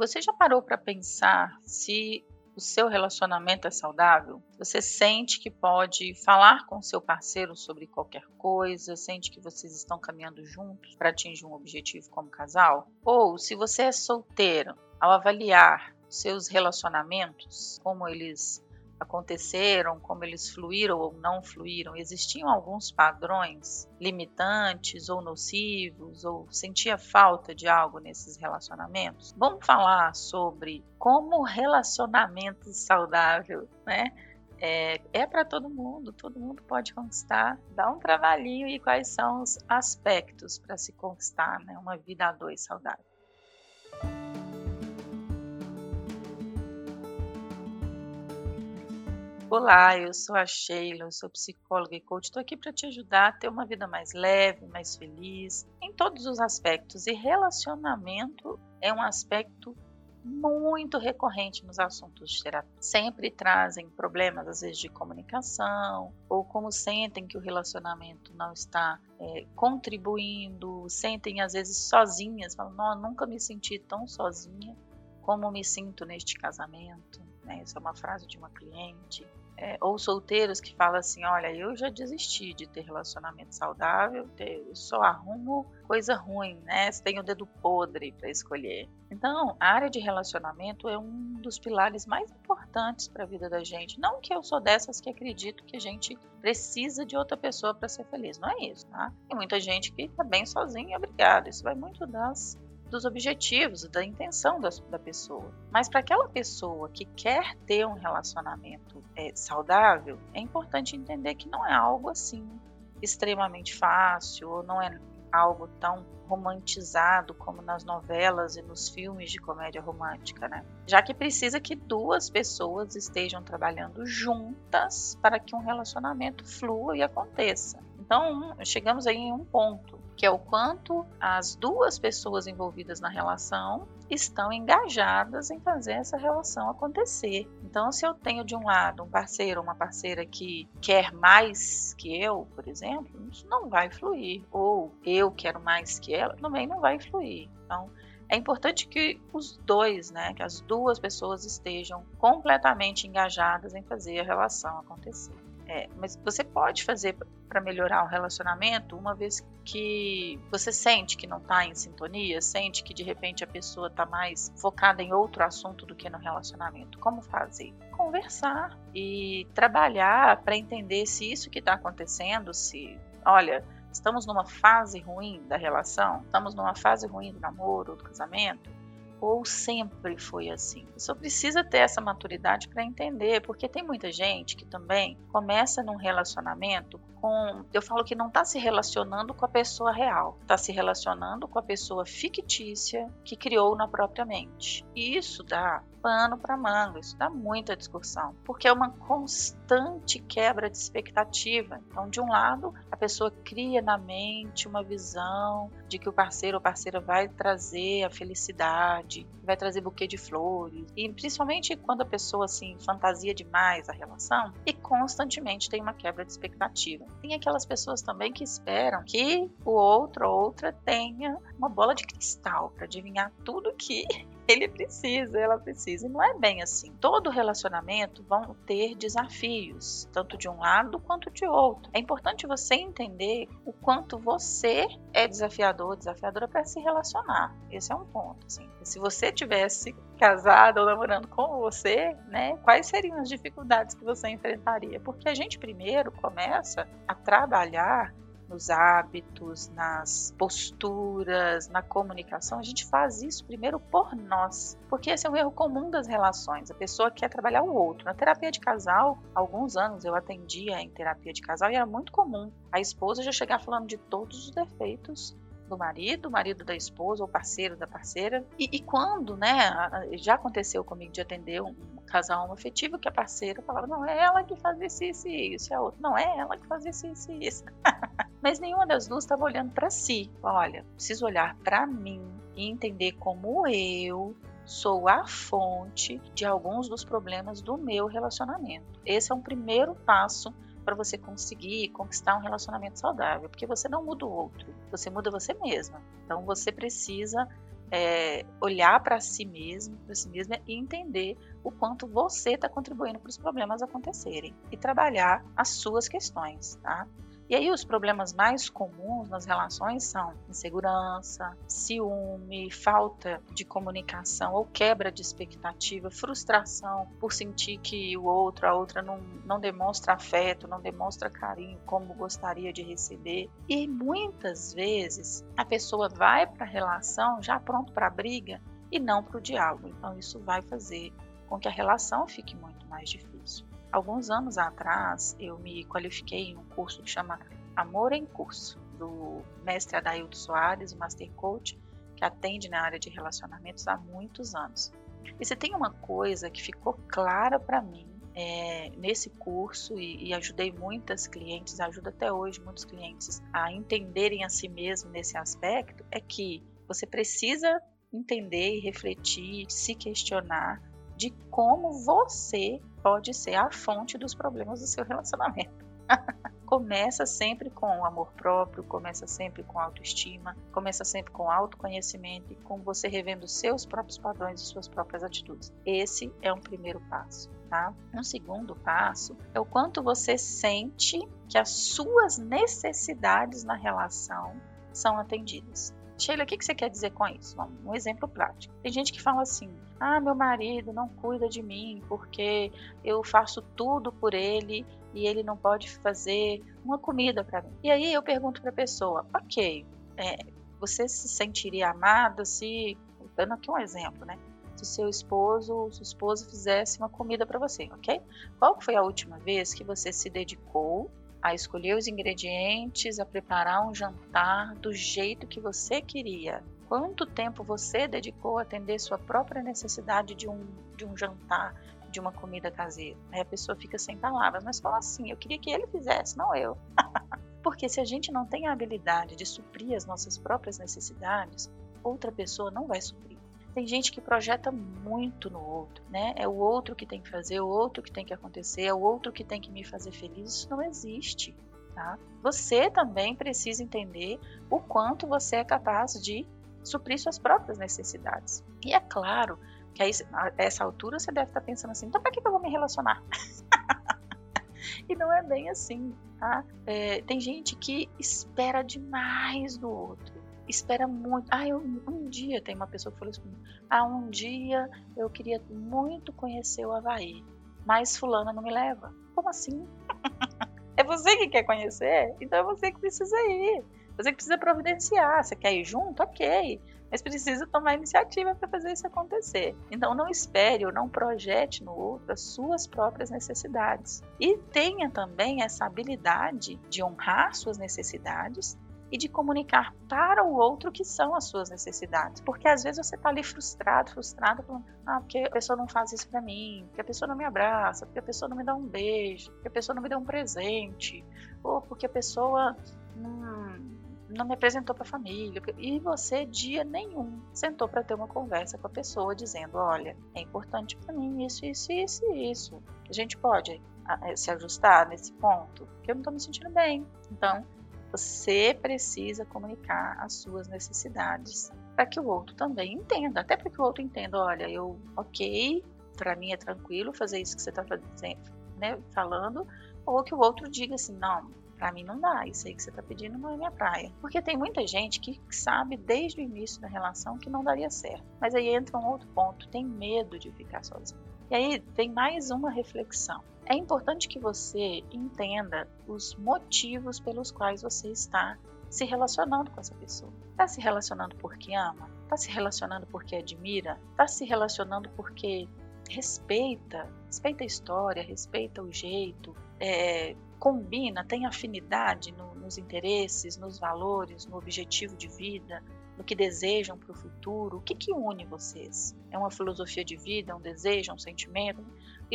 Você já parou para pensar se o seu relacionamento é saudável? Você sente que pode falar com seu parceiro sobre qualquer coisa? Sente que vocês estão caminhando juntos para atingir um objetivo como casal? Ou se você é solteiro, ao avaliar seus relacionamentos, como eles aconteceram, como eles fluíram ou não fluíram, existiam alguns padrões limitantes ou nocivos, ou sentia falta de algo nesses relacionamentos? Vamos falar sobre como relacionamento saudável, né? É, é para todo mundo, todo mundo pode conquistar. Dá um trabalhinho e quais são os aspectos para se conquistar né, uma vida a dois saudável. Olá, eu sou a Sheila, eu sou psicóloga e coach. Estou aqui para te ajudar a ter uma vida mais leve, mais feliz, em todos os aspectos. E relacionamento é um aspecto muito recorrente nos assuntos de terapia. Sempre trazem problemas, às vezes, de comunicação, ou como sentem que o relacionamento não está é, contribuindo, sentem, às vezes, sozinhas, falam, não, nunca me senti tão sozinha como me sinto neste casamento. Né? Essa é uma frase de uma cliente é, ou solteiros que falam assim: olha, eu já desisti de ter relacionamento saudável, eu só arrumo coisa ruim, né? Você tem o dedo podre para escolher. Então, a área de relacionamento é um dos pilares mais importantes para a vida da gente. Não que eu sou dessas que acredito que a gente precisa de outra pessoa para ser feliz, não é isso, tá? Tem muita gente que está bem sozinha, obrigada. Isso vai muito das dos objetivos, da intenção da, da pessoa. Mas para aquela pessoa que quer ter um relacionamento é, saudável, é importante entender que não é algo assim extremamente fácil, ou não é algo tão romantizado como nas novelas e nos filmes de comédia romântica, né? Já que precisa que duas pessoas estejam trabalhando juntas para que um relacionamento flua e aconteça. Então, chegamos aí em um ponto que é o quanto as duas pessoas envolvidas na relação estão engajadas em fazer essa relação acontecer. Então, se eu tenho de um lado um parceiro ou uma parceira que quer mais que eu, por exemplo, isso não vai fluir. Ou eu quero mais que ela, também não vai fluir. Então, é importante que os dois, né, que as duas pessoas estejam completamente engajadas em fazer a relação acontecer. É, mas você pode fazer para melhorar o relacionamento uma vez que você sente que não está em sintonia, sente que de repente a pessoa está mais focada em outro assunto do que no relacionamento. Como fazer? Conversar e trabalhar para entender se isso que está acontecendo, se, olha, estamos numa fase ruim da relação, estamos numa fase ruim do namoro, do casamento, ou sempre foi assim? Só precisa ter essa maturidade para entender, porque tem muita gente que também começa num relacionamento com. Eu falo que não está se relacionando com a pessoa real, está se relacionando com a pessoa fictícia que criou na própria mente. E isso dá pano para manga, isso dá muita discussão, porque é uma constante quebra de expectativa. Então, de um lado, a pessoa cria na mente uma visão de que o parceiro ou parceira vai trazer a felicidade, vai trazer buquê de flores, e principalmente quando a pessoa assim fantasia demais a relação e constantemente tem uma quebra de expectativa. Tem aquelas pessoas também que esperam que o outro ou outra tenha uma bola de cristal para adivinhar tudo que ele precisa, ela precisa. E não é bem assim. Todo relacionamento vão ter desafios, tanto de um lado quanto de outro. É importante você entender o quanto você é desafiador, desafiadora para se relacionar. Esse é um ponto. Assim. Se você tivesse casado ou namorando com você, né, quais seriam as dificuldades que você enfrentaria? Porque a gente primeiro começa a trabalhar nos hábitos, nas posturas, na comunicação, a gente faz isso primeiro por nós, porque esse é um erro comum das relações. A pessoa quer trabalhar o outro. Na terapia de casal, alguns anos eu atendia em terapia de casal e era muito comum a esposa já chegar falando de todos os defeitos do marido, o marido da esposa ou parceiro da parceira. E, e, quando, né, já aconteceu comigo de atender um casal homoafetivo que a parceira falava, não, é ela que faz isso, isso isso, a outra, não, é ela que faz isso, isso isso. Mas nenhuma das duas estava olhando para si. Olha, preciso olhar para mim e entender como eu sou a fonte de alguns dos problemas do meu relacionamento. Esse é um primeiro passo para você conseguir conquistar um relacionamento saudável, porque você não muda o outro, você muda você mesma. Então você precisa é, olhar para si mesmo, para si mesma e entender o quanto você está contribuindo para os problemas acontecerem e trabalhar as suas questões, tá? E aí os problemas mais comuns nas relações são insegurança, ciúme, falta de comunicação ou quebra de expectativa, frustração por sentir que o outro, a outra não, não demonstra afeto, não demonstra carinho como gostaria de receber. E muitas vezes a pessoa vai para a relação já pronto para a briga e não para o diálogo. Então isso vai fazer com que a relação fique muito mais difícil. Alguns anos atrás, eu me qualifiquei em um curso que chama Amor em Curso, do mestre Adaildo Soares, o Master Coach, que atende na área de relacionamentos há muitos anos. E se tem uma coisa que ficou clara para mim é, nesse curso e, e, ajudei muitas clientes, ajuda até hoje muitos clientes a entenderem a si mesmo nesse aspecto, é que você precisa entender e refletir, se questionar de como você pode ser a fonte dos problemas do seu relacionamento. começa sempre com o amor próprio, começa sempre com autoestima, começa sempre com autoconhecimento e com você revendo seus próprios padrões e suas próprias atitudes. Esse é um primeiro passo. Tá? Um segundo passo é o quanto você sente que as suas necessidades na relação são atendidas. Sheila, o que você quer dizer com isso? Um exemplo prático. Tem gente que fala assim: ah, meu marido não cuida de mim porque eu faço tudo por ele e ele não pode fazer uma comida para mim. E aí eu pergunto para a pessoa: ok, é, você se sentiria amado se. Dando aqui um exemplo, né? Se seu esposo, sua esposa fizesse uma comida para você, ok? Qual foi a última vez que você se dedicou a escolher os ingredientes, a preparar um jantar do jeito que você queria. Quanto tempo você dedicou a atender sua própria necessidade de um, de um jantar, de uma comida caseira? Aí a pessoa fica sem palavras, mas fala assim: eu queria que ele fizesse, não eu. Porque se a gente não tem a habilidade de suprir as nossas próprias necessidades, outra pessoa não vai suprir. Tem gente que projeta muito no outro, né? É o outro que tem que fazer, o outro que tem que acontecer, é o outro que tem que me fazer feliz. Isso não existe, tá? Você também precisa entender o quanto você é capaz de suprir suas próprias necessidades. E é claro que a essa altura você deve estar pensando assim, então para que eu vou me relacionar? e não é bem assim, tá? É, tem gente que espera demais do outro espera muito. Ah, eu, um dia, tem uma pessoa que falou comigo. Ah, um dia eu queria muito conhecer o Havaí, mas fulana não me leva. Como assim? é você que quer conhecer? Então é você que precisa ir. Você que precisa providenciar. Você quer ir junto? Ok. Mas precisa tomar iniciativa para fazer isso acontecer. Então não espere ou não projete no outro as suas próprias necessidades. E tenha também essa habilidade de honrar suas necessidades e de comunicar para o outro que são as suas necessidades. Porque às vezes você está ali frustrado, frustrado, falando, ah, porque a pessoa não faz isso para mim, porque a pessoa não me abraça, porque a pessoa não me dá um beijo, porque a pessoa não me dá um presente, ou porque a pessoa hum, não me apresentou para a família. E você, dia nenhum, sentou para ter uma conversa com a pessoa, dizendo: olha, é importante para mim isso, isso, isso e isso. A gente pode ah, se ajustar nesse ponto, porque eu não estou me sentindo bem. Então, você precisa comunicar as suas necessidades para que o outro também entenda, até para que o outro entenda, olha, eu, ok, para mim é tranquilo fazer isso que você está né, falando, ou que o outro diga assim, não, para mim não dá, isso aí que você está pedindo não é minha praia. Porque tem muita gente que sabe desde o início da relação que não daria certo. Mas aí entra um outro ponto, tem medo de ficar sozinho. E aí vem mais uma reflexão. É importante que você entenda os motivos pelos quais você está se relacionando com essa pessoa. Está se relacionando porque ama? Está se relacionando porque admira? Está se relacionando porque respeita, respeita a história, respeita o jeito, é, combina, tem afinidade no, nos interesses, nos valores, no objetivo de vida, no que desejam para o futuro, o que, que une vocês? É uma filosofia de vida, um desejo, um sentimento?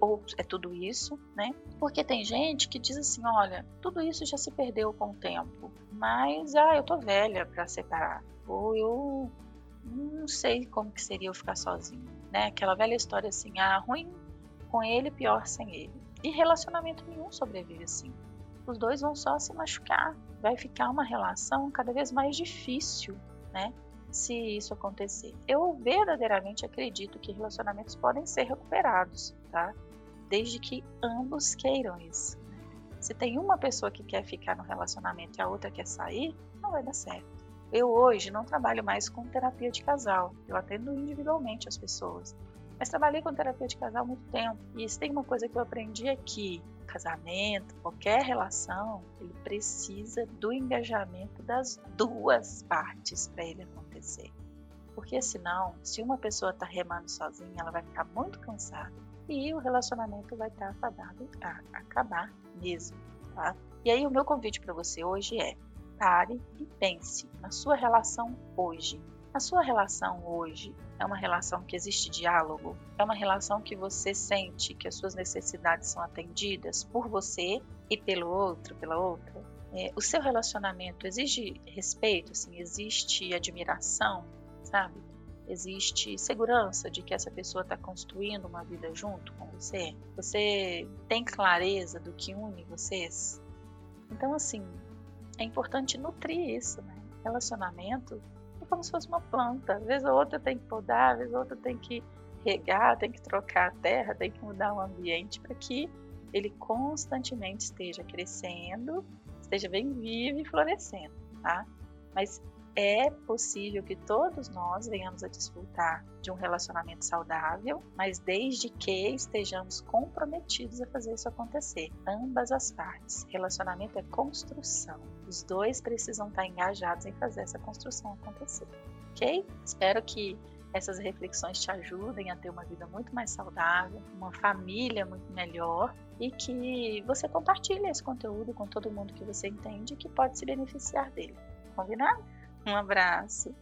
Ou é tudo isso, né? Porque tem gente que diz assim, olha, tudo isso já se perdeu com o tempo, mas ah, eu tô velha para separar, ou eu não sei como que seria eu ficar sozinho, né? Aquela velha história assim, ah, ruim com ele, pior sem ele. E relacionamento nenhum sobrevive assim. Os dois vão só se machucar, vai ficar uma relação cada vez mais difícil, né? se isso acontecer. Eu verdadeiramente acredito que relacionamentos podem ser recuperados, tá? Desde que ambos queiram isso. Se tem uma pessoa que quer ficar no relacionamento e a outra quer sair, não vai dar certo. Eu hoje não trabalho mais com terapia de casal, eu atendo individualmente as pessoas. Mas trabalhei com terapia de casal há muito tempo. E se tem uma coisa que eu aprendi é que casamento, qualquer relação, ele precisa do engajamento das duas partes para ele acontecer. Porque senão, se uma pessoa está remando sozinha, ela vai ficar muito cansada e o relacionamento vai estar tá fadado a acabar mesmo, tá? E aí o meu convite para você hoje é: pare e pense na sua relação hoje. A sua relação hoje é uma relação que existe diálogo? É uma relação que você sente que as suas necessidades são atendidas por você e pelo outro, pela outra? É, o seu relacionamento exige respeito, assim, existe admiração, sabe? Existe segurança de que essa pessoa está construindo uma vida junto com você? Você tem clareza do que une vocês? Então, assim, é importante nutrir isso, né? Relacionamento como se fosse uma planta. Às vezes a outra tem que podar, às vezes a outra tem que regar, tem que trocar a terra, tem que mudar o ambiente para que ele constantemente esteja crescendo, esteja bem vivo e florescendo, tá? Mas é possível que todos nós venhamos a desfrutar de um relacionamento saudável, mas desde que estejamos comprometidos a fazer isso acontecer. Ambas as partes. Relacionamento é construção. Os dois precisam estar engajados em fazer essa construção acontecer. Ok? Espero que essas reflexões te ajudem a ter uma vida muito mais saudável, uma família muito melhor e que você compartilhe esse conteúdo com todo mundo que você entende que pode se beneficiar dele. Combinado? Um abraço.